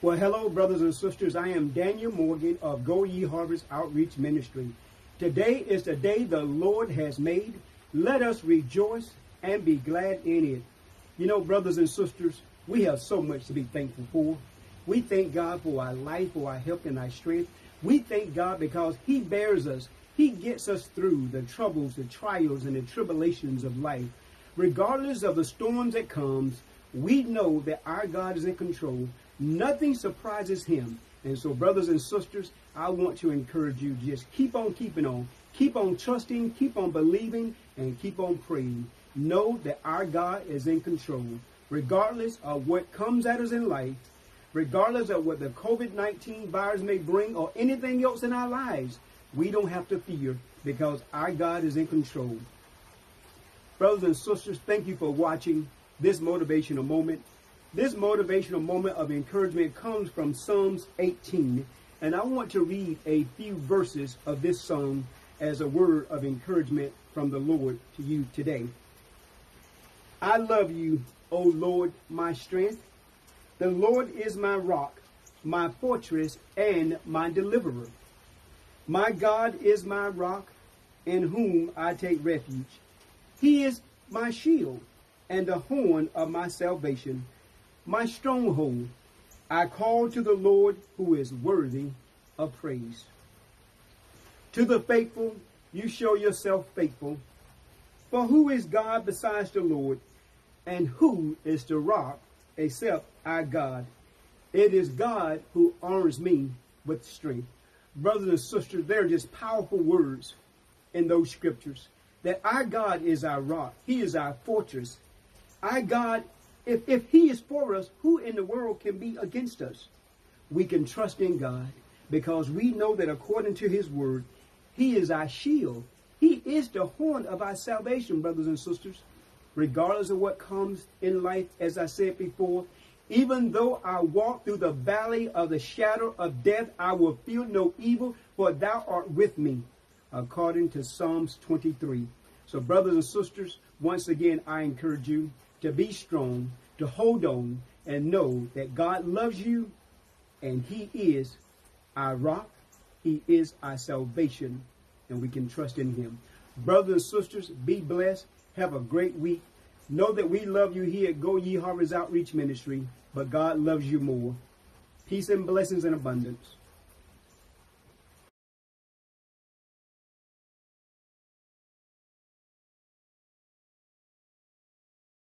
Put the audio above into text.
Well, hello, brothers and sisters. I am Daniel Morgan of Go Ye Harvest Outreach Ministry. Today is the day the Lord has made. Let us rejoice and be glad in it. You know, brothers and sisters, we have so much to be thankful for. We thank God for our life, for our health, and our strength. We thank God because He bears us. He gets us through the troubles, the trials, and the tribulations of life. Regardless of the storms that comes, we know that our God is in control. Nothing surprises him. And so, brothers and sisters, I want to encourage you just keep on keeping on. Keep on trusting, keep on believing, and keep on praying. Know that our God is in control. Regardless of what comes at us in life, regardless of what the COVID 19 virus may bring or anything else in our lives, we don't have to fear because our God is in control. Brothers and sisters, thank you for watching this motivational moment. This motivational moment of encouragement comes from Psalms 18, and I want to read a few verses of this psalm as a word of encouragement from the Lord to you today. I love you, O Lord, my strength. The Lord is my rock, my fortress, and my deliverer. My God is my rock, in whom I take refuge. He is my shield and the horn of my salvation my stronghold. I call to the Lord who is worthy of praise. To the faithful, you show yourself faithful. For who is God besides the Lord? And who is the rock except our God? It is God who arms me with strength. Brothers and sisters, there are just powerful words in those scriptures that our God is our rock. He is our fortress. Our God if, if he is for us, who in the world can be against us? We can trust in God because we know that according to his word, he is our shield. He is the horn of our salvation, brothers and sisters. Regardless of what comes in life, as I said before, even though I walk through the valley of the shadow of death, I will feel no evil, for thou art with me, according to Psalms 23. So, brothers and sisters, once again, I encourage you to be strong, to hold on, and know that God loves you and He is our rock, He is our salvation, and we can trust in Him. Brothers and sisters, be blessed. Have a great week. Know that we love you here at Go Ye Harvest Outreach Ministry, but God loves you more. Peace and blessings in abundance.